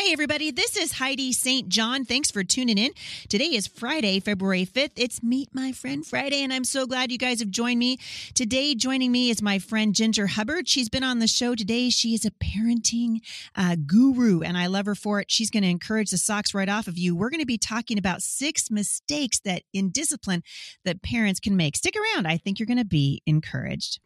Hey, everybody, this is Heidi St. John. Thanks for tuning in. Today is Friday, February 5th. It's Meet My Friend Friday, and I'm so glad you guys have joined me. Today, joining me is my friend Ginger Hubbard. She's been on the show today. She is a parenting uh, guru, and I love her for it. She's going to encourage the socks right off of you. We're going to be talking about six mistakes that in discipline that parents can make. Stick around. I think you're going to be encouraged.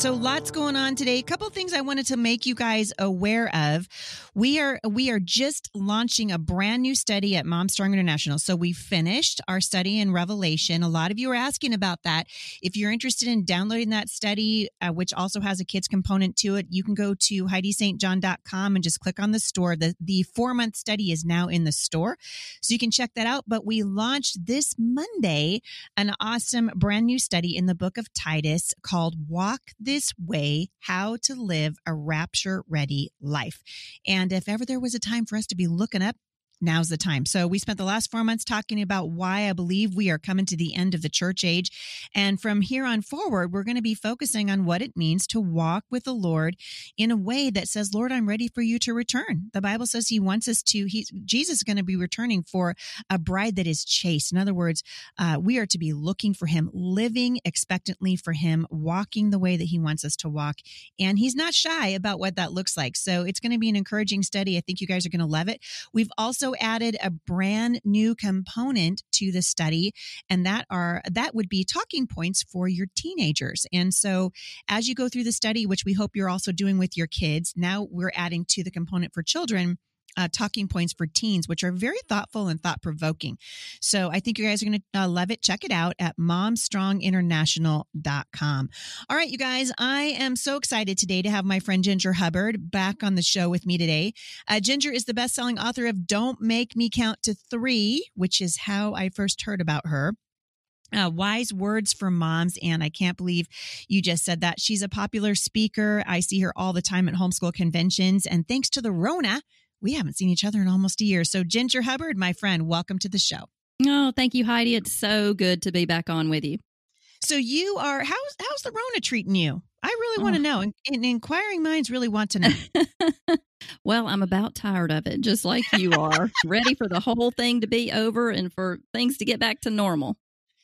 So lots going on today. A couple things I wanted to make you guys aware of. We are we are just launching a brand new study at Mom Strong International. So we finished our study in Revelation. A lot of you are asking about that. If you're interested in downloading that study, uh, which also has a kids component to it, you can go to HeidiSt.John.com and just click on the store. The the four month study is now in the store, so you can check that out. But we launched this Monday an awesome brand new study in the book of Titus called Walk this way how to live a rapture ready life. And if ever there was a time for us to be looking up now's the time. So we spent the last four months talking about why I believe we are coming to the end of the church age. And from here on forward, we're going to be focusing on what it means to walk with the Lord in a way that says, Lord, I'm ready for you to return. The Bible says he wants us to, he, Jesus is going to be returning for a bride that is chaste. In other words, uh, we are to be looking for him, living expectantly for him, walking the way that he wants us to walk. And he's not shy about what that looks like. So it's going to be an encouraging study. I think you guys are going to love it. We've also added a brand new component to the study, and that are that would be talking points for your teenagers. And so as you go through the study, which we hope you're also doing with your kids, now we're adding to the component for children uh, talking points for teens, which are very thoughtful and thought provoking. So I think you guys are going to uh, love it. Check it out at momstronginternational.com. All right, you guys, I am so excited today to have my friend Ginger Hubbard back on the show with me today. Uh, Ginger is the best selling author of Don't Make Me Count to Three, which is how I first heard about her. Uh, wise words for moms. And I can't believe you just said that. She's a popular speaker. I see her all the time at homeschool conventions. And thanks to the Rona, we haven't seen each other in almost a year. So, Ginger Hubbard, my friend, welcome to the show. Oh, thank you, Heidi. It's so good to be back on with you. So, you are how's how's the Rona treating you? I really want to oh. know, and, and inquiring minds really want to know. well, I'm about tired of it, just like you are. Ready for the whole thing to be over and for things to get back to normal.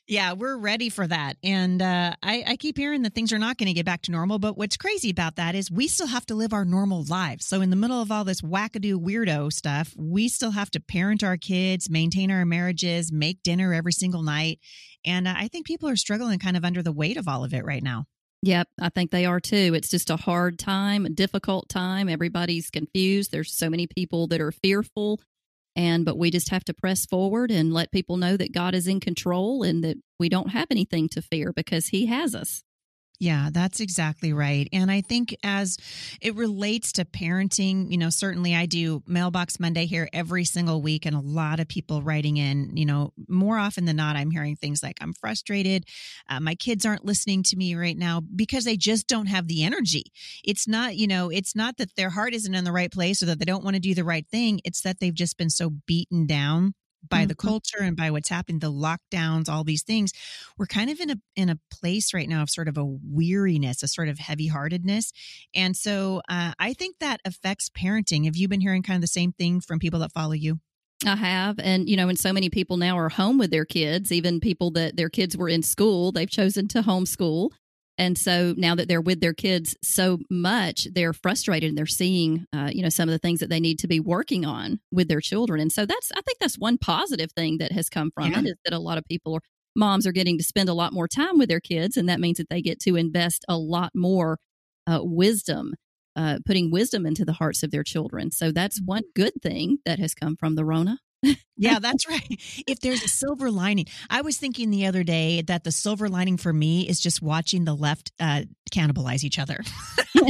Yeah, we're ready for that. And uh, I, I, keep hearing that things are not going to get back to normal. But what's crazy about that is we still have to live our normal lives. So, in the middle of all this wackadoo weirdo stuff, we still have to parent our kids, maintain our marriages, make dinner every single night. And uh, I think people are struggling kind of under the weight of all of it right now. Yep, I think they are too. It's just a hard time, a difficult time. Everybody's confused. There's so many people that are fearful and but we just have to press forward and let people know that God is in control and that we don't have anything to fear because he has us. Yeah, that's exactly right. And I think as it relates to parenting, you know, certainly I do Mailbox Monday here every single week, and a lot of people writing in, you know, more often than not, I'm hearing things like, I'm frustrated. Uh, my kids aren't listening to me right now because they just don't have the energy. It's not, you know, it's not that their heart isn't in the right place or that they don't want to do the right thing. It's that they've just been so beaten down by mm-hmm. the culture and by what's happened the lockdowns all these things we're kind of in a in a place right now of sort of a weariness a sort of heavy heartedness and so uh, i think that affects parenting have you been hearing kind of the same thing from people that follow you I have. And, you know, and so many people now are home with their kids, even people that their kids were in school, they've chosen to homeschool. And so now that they're with their kids so much, they're frustrated and they're seeing, uh, you know, some of the things that they need to be working on with their children. And so that's, I think that's one positive thing that has come from yeah. it is that a lot of people are, moms are getting to spend a lot more time with their kids. And that means that they get to invest a lot more uh, wisdom, uh, putting wisdom into the hearts of their children. So that's one good thing that has come from the Rona yeah, that's right. If there's a silver lining, I was thinking the other day that the silver lining for me is just watching the left uh, cannibalize each other.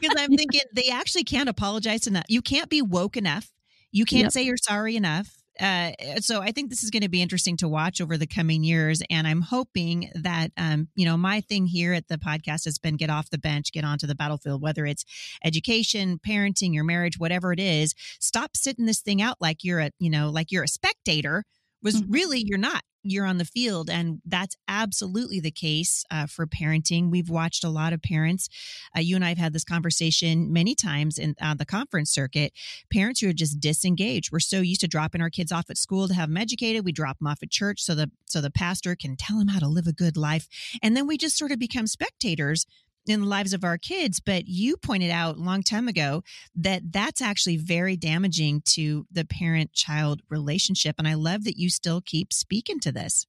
Because I'm thinking they actually can't apologize enough. You can't be woke enough. You can't yep. say you're sorry enough uh, so I think this is going to be interesting to watch over the coming years. And I'm hoping that, um, you know, my thing here at the podcast has been get off the bench, get onto the battlefield, whether it's education, parenting, your marriage, whatever it is. Stop sitting this thing out like you're a, you know, like you're a spectator was mm-hmm. really you're not you're on the field and that's absolutely the case uh, for parenting. We've watched a lot of parents uh, you and i've had this conversation many times in uh, the conference circuit. Parents who are just disengaged. We're so used to dropping our kids off at school to have them educated. We drop them off at church so the so the pastor can tell them how to live a good life. And then we just sort of become spectators in the lives of our kids but you pointed out a long time ago that that's actually very damaging to the parent child relationship and i love that you still keep speaking to this.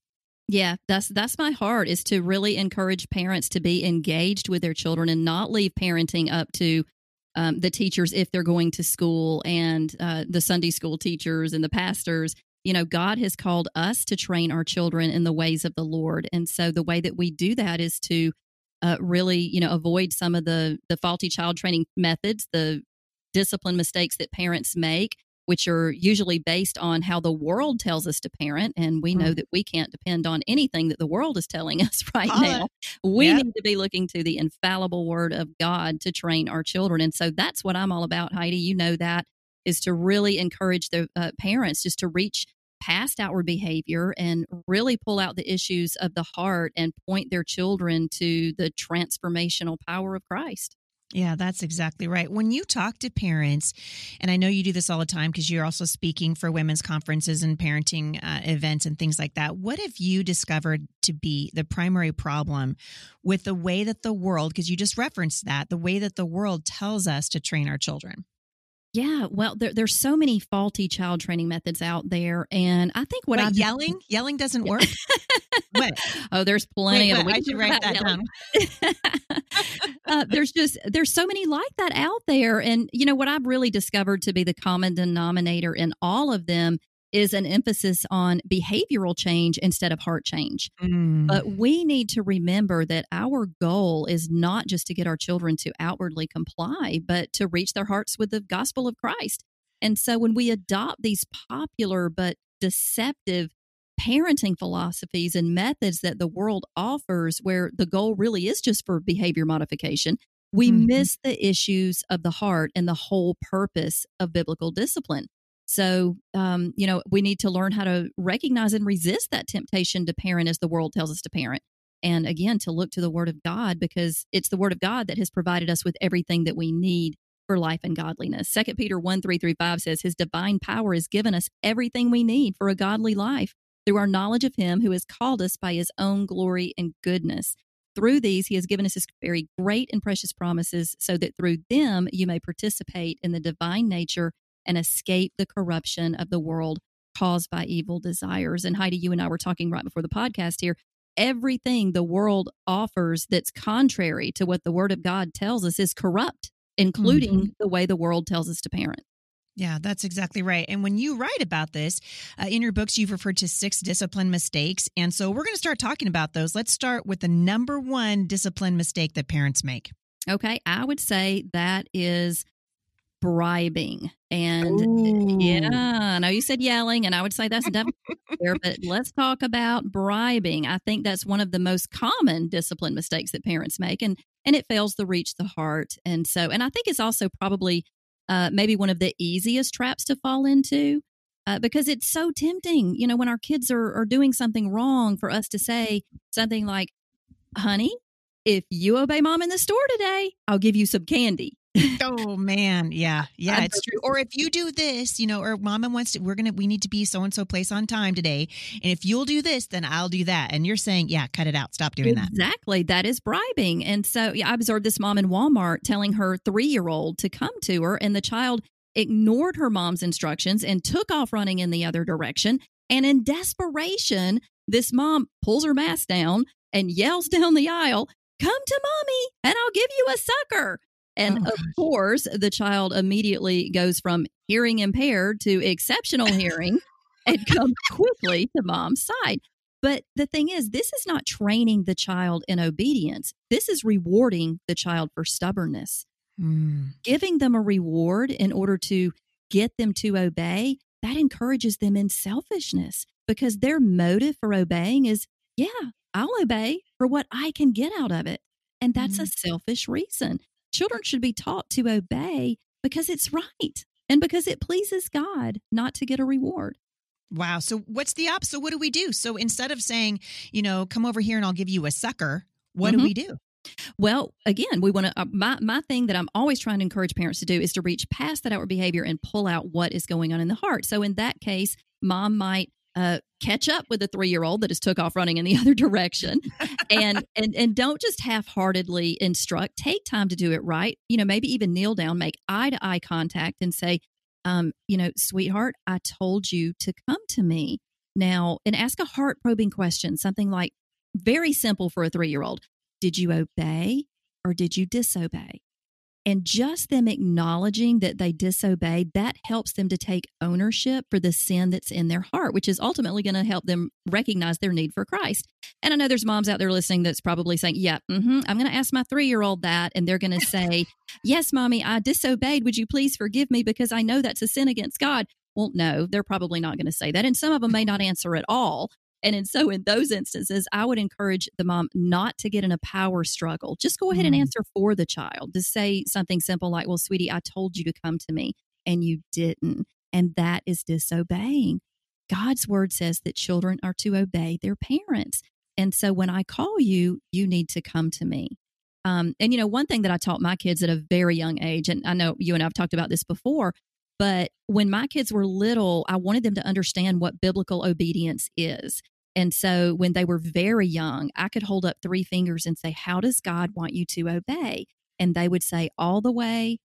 Yeah that's that's my heart is to really encourage parents to be engaged with their children and not leave parenting up to um, the teachers if they're going to school and uh, the sunday school teachers and the pastors. You know god has called us to train our children in the ways of the lord and so the way that we do that is to uh, really, you know, avoid some of the the faulty child training methods, the discipline mistakes that parents make, which are usually based on how the world tells us to parent, and we know mm. that we can't depend on anything that the world is telling us right now. We yep. need to be looking to the infallible Word of God to train our children, and so that's what I'm all about, Heidi. You know that is to really encourage the uh, parents just to reach past outward behavior and really pull out the issues of the heart and point their children to the transformational power of Christ. Yeah, that's exactly right. When you talk to parents, and I know you do this all the time because you're also speaking for women's conferences and parenting uh, events and things like that, what have you discovered to be the primary problem with the way that the world, because you just referenced that, the way that the world tells us to train our children? Yeah, well, there, there's so many faulty child training methods out there, and I think what I yelling yelling doesn't work. Wait. Oh, there's plenty wait, wait, of. I should write that yelling. down. uh, there's just there's so many like that out there, and you know what I've really discovered to be the common denominator in all of them is an emphasis on behavioral change instead of heart change. Mm. But we need to remember that our goal is not just to get our children to outwardly comply, but to reach their hearts with the gospel of Christ. And so when we adopt these popular but deceptive parenting philosophies and methods that the world offers, where the goal really is just for behavior modification, we mm-hmm. miss the issues of the heart and the whole purpose of biblical discipline. So, um, you know, we need to learn how to recognize and resist that temptation to parent as the world tells us to parent. And again, to look to the Word of God because it's the Word of God that has provided us with everything that we need for life and godliness. Second Peter 1 3 3 5 says, His divine power has given us everything we need for a godly life through our knowledge of Him who has called us by His own glory and goodness. Through these, He has given us His very great and precious promises, so that through them you may participate in the divine nature and escape the corruption of the world caused by evil desires. And Heidi, you and I were talking right before the podcast here. Everything the world offers that's contrary to what the Word of God tells us is corrupt, including mm-hmm. the way the world tells us to parent. Yeah, that's exactly right. And when you write about this uh, in your books, you've referred to six discipline mistakes. And so we're going to start talking about those. Let's start with the number one discipline mistake that parents make. Okay. I would say that is bribing. And Ooh. yeah, I know you said yelling, and I would say that's definitely there, but let's talk about bribing. I think that's one of the most common discipline mistakes that parents make, and and it fails to reach the heart. And so, and I think it's also probably uh, maybe one of the easiest traps to fall into. Uh, because it's so tempting, you know, when our kids are, are doing something wrong for us to say something like, honey, if you obey mom in the store today, I'll give you some candy oh man, yeah, yeah, it's true. Or if you do this, you know, or mama wants to, we're gonna, we need to be so and so place on time today, and if you'll do this, then I'll do that. And you're saying, yeah, cut it out, stop doing exactly. that. Exactly, that is bribing. And so, yeah, I observed this mom in Walmart telling her three year old to come to her, and the child ignored her mom's instructions and took off running in the other direction. And in desperation, this mom pulls her mask down and yells down the aisle, Come to mommy, and I'll give you a sucker. And oh, of course, the child immediately goes from hearing impaired to exceptional hearing and comes quickly to mom's side. But the thing is, this is not training the child in obedience. This is rewarding the child for stubbornness. Mm. Giving them a reward in order to get them to obey, that encourages them in selfishness because their motive for obeying is, yeah, I'll obey for what I can get out of it. And that's mm. a selfish reason. Children should be taught to obey because it's right and because it pleases God, not to get a reward. Wow. So what's the opposite? So what do we do? So instead of saying, you know, come over here and I'll give you a sucker, what Mhm. do we do? Well, again, we want to. Uh, my my thing that I'm always trying to encourage parents to do is to reach past that outward behavior and pull out what is going on in the heart. So in that case, mom might uh, catch up with the three year old that has took off running in the other direction, and and and don't just half heartedly instruct. Take time to do it right. You know, maybe even kneel down, make eye to eye contact, and say, um, you know, sweetheart, I told you to come to me now, and ask a heart probing question, something like very simple for a three year old. Did you obey or did you disobey? And just them acknowledging that they disobeyed, that helps them to take ownership for the sin that's in their heart, which is ultimately going to help them recognize their need for Christ. And I know there's moms out there listening that's probably saying, Yeah, hmm I'm going to ask my three year old that. And they're going to say, Yes, mommy, I disobeyed. Would you please forgive me because I know that's a sin against God? Well, no, they're probably not going to say that. And some of them may not answer at all. And in, so, in those instances, I would encourage the mom not to get in a power struggle. Just go ahead and Mm. answer for the child. To say something simple like, Well, sweetie, I told you to come to me and you didn't. And that is disobeying. God's word says that children are to obey their parents. And so, when I call you, you need to come to me. Um, and, you know, one thing that I taught my kids at a very young age, and I know you and I have talked about this before, but when my kids were little, I wanted them to understand what biblical obedience is. And so when they were very young, I could hold up three fingers and say, How does God want you to obey? And they would say, All the way,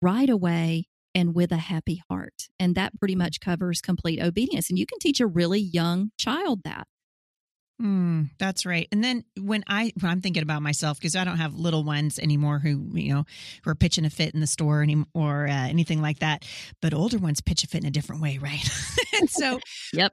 right away, and with a happy heart. And that pretty much covers complete obedience. And you can teach a really young child that. Mm, that's right. And then when I when I'm thinking about myself because I don't have little ones anymore who you know who are pitching a fit in the store any, or uh, anything like that, but older ones pitch a fit in a different way, right? and so Yep.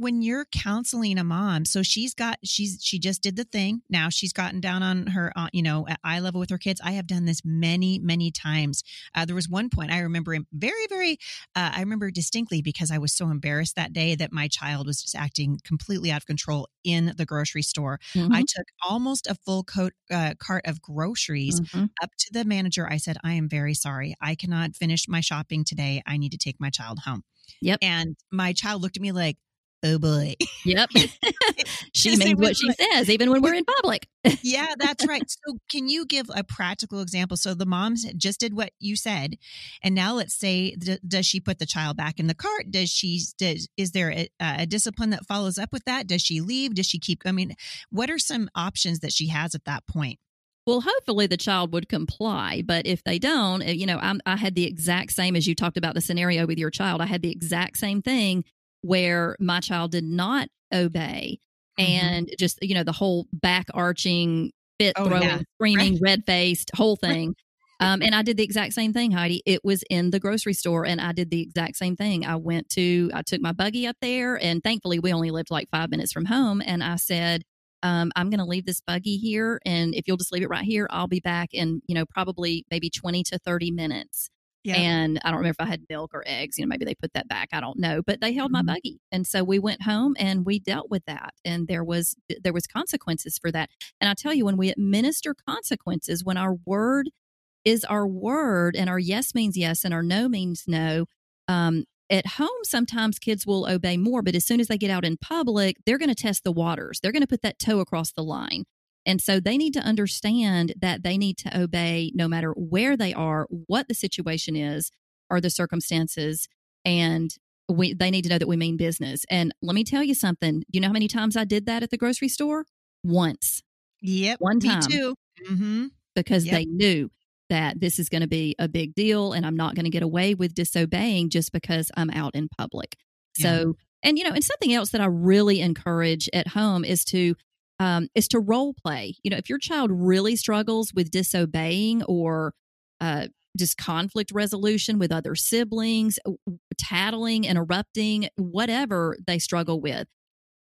When you're counseling a mom so she's got she's she just did the thing. Now she's gotten down on her uh, you know at eye level with her kids. I have done this many many times. Uh, there was one point i remember very very uh, i remember distinctly because i was so embarrassed that day that my child was just acting completely out of control in the grocery store. Mhm. i took almost a full coat uh, cart of groceries Mhm. up to the manager. I said i am very sorry. I cannot finish my shopping today. I need to take my child home. Yep. and my child looked at me like oh boy Yep. she means what she says, even when we're in public. yeah, that's right. So, can you give a practical example? So, the mom just did what you said, and now let's say, does she put the child back in the cart? Does she? Does is there a, a discipline that follows up with that? Does she leave? Does she keep? I mean, what are some options that she has at that point? Well, hopefully the child would comply, but if they don't, eh, you know, I'm, I had the exact same as you talked about the scenario with your child. I had the exact same thing where my child did not obey, Mhm. and just you know the whole back arching, fit Oh, throwing, yeah. screaming, red faced, whole thing. Um, and I did the exact same thing, Heidi. It was in the grocery store, and I did the exact same thing. I went to, I took my buggy up there, and thankfully we only lived like five minutes from home. And I said, um, I'm going to leave this buggy here, and if you'll just leave it right here, I'll be back in, you know, probably maybe 20 to 30 minutes. And I don't remember if I had milk or eggs. You know, maybe they put that back. I don't know, but they held Mhm. my buggy, and so we went home and we dealt with that. And there was there was consequences for that. And I tell you, when we administer consequences, when our word is our word, and our yes means yes, and our no means no. Um, at home, sometimes kids will obey more, but as soon as they get out in public, they're going to test the waters. They're going to put that toe across the line. And so they need to understand that they need to obey no matter where they are, what the situation is, or the circumstances. And we, they need to know that we mean business. And let me tell you something. You know how many times I did that at the grocery store? Once, Yep, One me time. too. Mm-hmm. because Yep. they knew that this is going to be a big deal and I'm not going to get away with disobeying just because I'm out in public. So, and you know, and something else that I really encourage at home is to um, is to role play. You know, if your child really struggles with disobeying or uh, just conflict resolution with other siblings, tattling, interrupting, whatever they struggle with.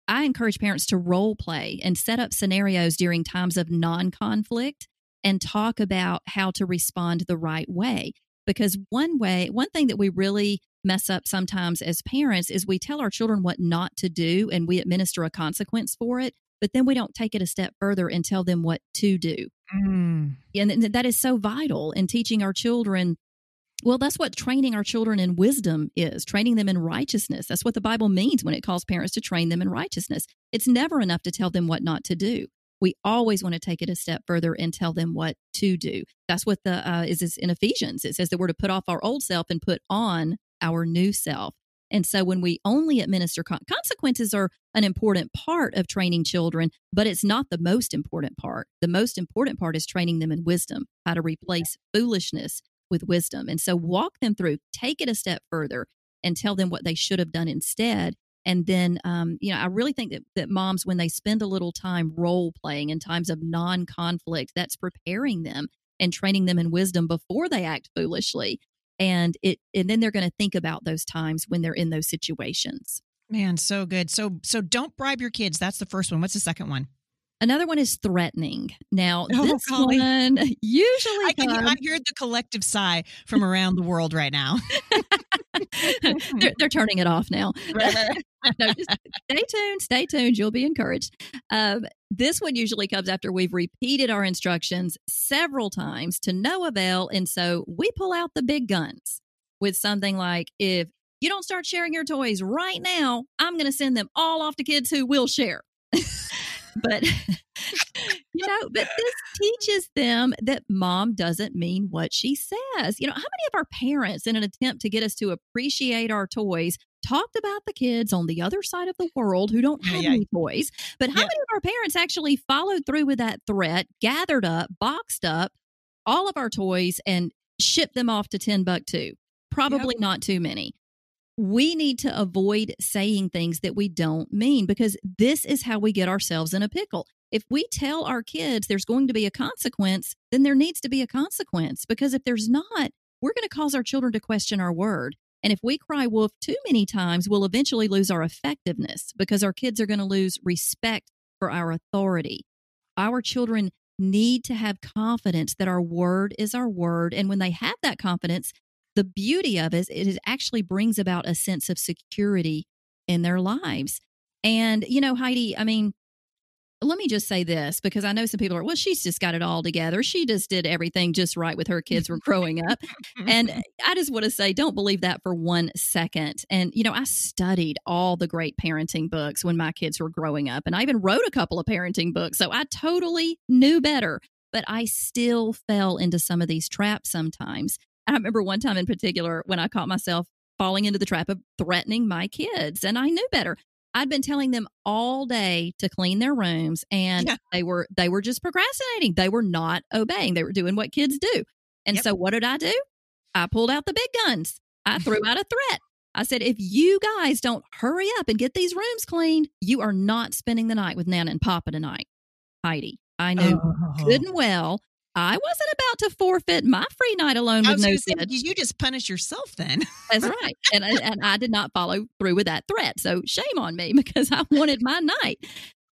I encourage parents to role play and set up scenarios during times of non conflict and talk about how to respond the right way. Because one way, one thing that we really mess up sometimes as parents is we tell our children what not to do and we administer a consequence for it, but then we don't take it a step further and tell them what to do. Mm. And that is so vital in teaching our children well, that's what training our children in wisdom is training them in righteousness. That's what the Bible means when it calls parents to train them in righteousness. It's never enough to tell them what not to do. We always want to take it a step further and tell them what to do. That's what the uh, is, is in Ephesians. It says that we're to put off our old self and put on our new self. And so when we only administer con- consequences are an important part of training children, but it's not the most important part. The most important part is training them in wisdom, how to replace foolishness with wisdom. And so walk them through, take it a step further and tell them what they should have done instead. And then, um, you know, I really think that, that moms, when they spend a little time role playing in times of non conflict, that's preparing them and training them in wisdom before they act foolishly. And it, and then they're going to think about those times when they're in those situations. Man, so good. So, so don't bribe your kids. That's the first one. What's the second one? Another one is threatening. Now, oh, this golly. one usually I, can, I hear the collective sigh from around the world right now. they're, they're, turning it off now. no, just stay tuned. Stay tuned. You'll be encouraged. Um, this one usually comes after we've repeated our instructions several times to no avail. And so we pull out the big guns with something like if you don't start sharing your toys right now, I'm going to send them all off to kids who will share but you know, but this teaches them that mom doesn't mean what she says. You know, how many of our parents, in an attempt to get us to appreciate our toys, talked about the kids on the other side of the world who don't have yeah, yeah. any toys? But how yeah. many of our parents actually followed through with that threat, gathered up, boxed up all of our toys, and shipped them off to Timbuktu? Probably yep. not too many we need to avoid saying things that we don't mean because this is how we get ourselves in a pickle. If we tell our kids there's going to be a consequence, then there needs to be a consequence because if there's not, we're going to cause our children to question our word. And if we cry wolf too many times, we'll eventually lose our effectiveness because our kids are going to lose respect for our authority. Our children need to have confidence that our word is our word. And when they have that confidence, the beauty of it is it actually brings about a sense of security in their lives. And, you know, Heidi, I mean, let me just say this because I know some people are, well, she's just got it all together. She just did everything just right with her kids were growing up. and I just want to say, don't believe that for one second. And, you know, I studied all the great parenting books when my kids were growing up, and I even wrote a couple of parenting books. So I totally knew better, but I still fell into some of these traps sometimes. I remember one time in particular when I caught myself falling into the trap of threatening my kids, and I knew better. I'd been telling them all day to clean their rooms and yeah. they were they were just procrastinating. They were not obeying. They were doing what kids do. And yep. so what did I do? I pulled out the big guns. I threw out a threat. I said, if you guys don't hurry up and get these rooms cleaned, you are not spending the night with Nana and Papa tonight. Heidi, I knew oh. good and well I wasn't about to forfeit my free night alone with no You just punish yourself then. That's right. And, and I did not follow through with that threat. So shame on me because I wanted my night.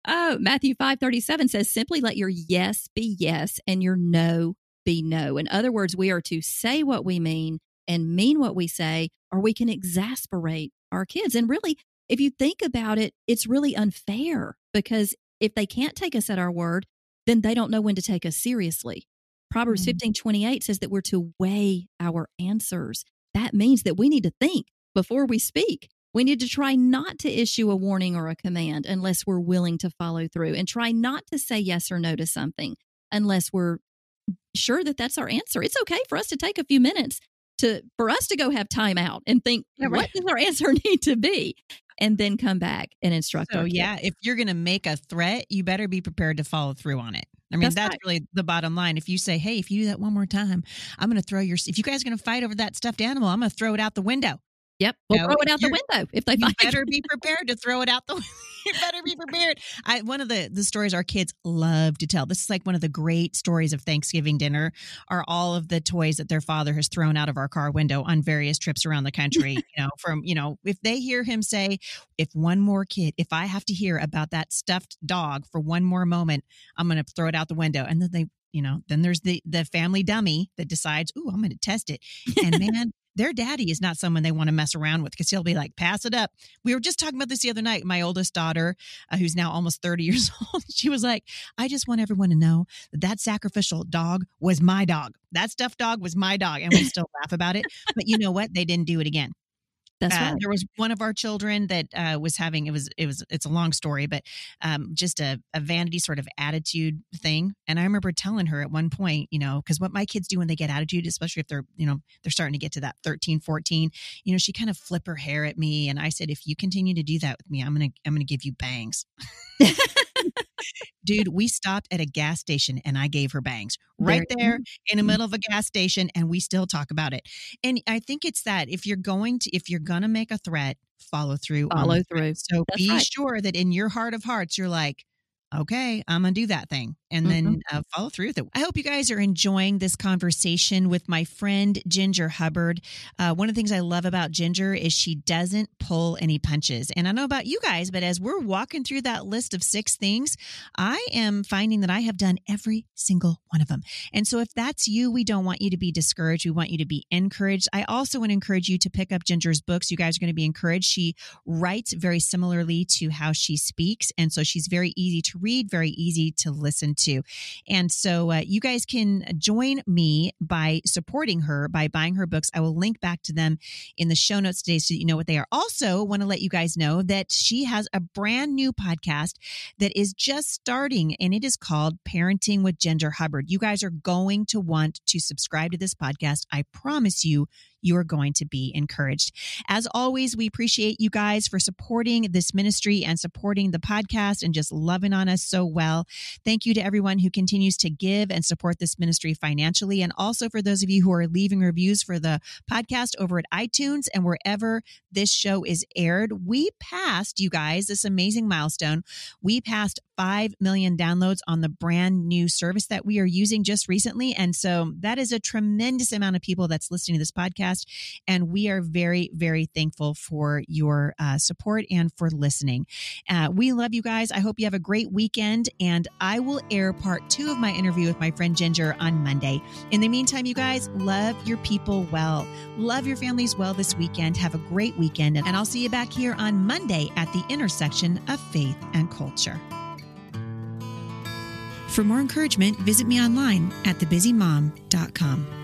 Oh, Matthew 5:37 says simply let your yes be yes and your no be no. In other words, we are to say what we mean and mean what we say or we can exasperate our kids. And really, if you think about it, it's really unfair because if they can't take us at our word, then they don't know when to take us seriously. Proverbs mm. 15 28 says that we're to weigh our answers. That means that we need to think before we speak. We need to try not to issue a warning or a command unless we're willing to follow through and try not to say yes or no to something unless we're sure that that's our answer. It's okay for us to take a few minutes to for us to go have time out and think yeah, right. what does our answer need to be and then come back and instruct so yeah if you're going to make a threat you better be prepared to follow through on it I mean, that's, that's right. really the bottom line. If you say, hey, if you do that one more time, I'm going to throw your, if you guys are going to fight over that stuffed animal, I'm going to throw it out the window. Yep. We'll No, throw it out the window if they you better it. be prepared to throw it out the you better be prepared i one of the the stories our kids love to tell this is like one of the great stories of thanksgiving dinner are all of the toys that their father has thrown out of our car window on various trips around the country you know from you know if they hear him say if one more kid if i have to hear about that stuffed dog for one more moment i'm going to throw it out the window and then they you know then there's the the family dummy that decides oh i'm going to test it and man their daddy is not someone they want to mess around with because he'll be like, pass it up. We were just talking about this the other night. My oldest daughter, uh, who's now almost 30 years old, she was like, I just want everyone to know that that sacrificial dog was my dog. That stuffed dog was my dog. And we still laugh about it. But you know what? They didn't do it again. That's Uh, right. There was one of our children that uh, was having it was it was it's a long story, but um, just a, a vanity sort of attitude thing. And I remember telling her at one point, you know, because what my kids do when they get attitude, especially if they're you know they're starting to get to that 13, 14, you know, she kind of flip her hair at me, and I said, if you continue to do that with me, I'm gonna I'm gonna give you bangs. Dude, we stopped at a gas station and I gave her bangs right there in the middle of a gas station and we still talk about it. And I think it's that if you're going to if you're going to make a threat, follow through. Follow through. So That's be right. sure that in your heart of hearts you're like, okay, I'm going to do that thing and then Mm-hmm. uh, follow through with it. I hope you guys are enjoying this conversation with my friend Ginger Hubbard. Uh, one of the things I love about Ginger is she doesn't pull any punches. And I know about you guys, but as we're walking through that list of six things, I am finding that I have done every single one of them. And so if that's you, we don't want you to be discouraged. We want you to be encouraged. I also want to encourage you to pick up Ginger's books. You guys are going to be encouraged. She writes very similarly to how she speaks. And so she's very easy to read, very easy to listen to. And so uh, you guys can join me by supporting her by buying her books. I will link back to them in the show notes today so you know what they are. Also, want to let you guys know that she has a brand new podcast that is just starting and it is called Parenting with Ginger Hubbard. You guys are going to want to subscribe to this podcast. I promise you, you are going to be encouraged. As always, we appreciate you guys for supporting this ministry and supporting the podcast and just loving on us so well. Thank you to everyone who continues to give and support this ministry financially. And also for those of you who are leaving reviews for the podcast over at iTunes and wherever this show is aired. We passed, you guys, this amazing milestone. We passed 5 million downloads on the brand new service that we are using just recently. And so that is a tremendous amount of people that's listening to this podcast. And we are very, very thankful for your uh, support and for listening. Uh, we love you guys. I hope you have a great weekend. And I will air part two of my interview with my friend Ginger on Monday. In the meantime, you guys, love your people well. Love your families well this weekend. Have a great weekend. And I'll see you back here on Monday at the intersection of faith and culture. For more encouragement, visit me online at thebusymom.com.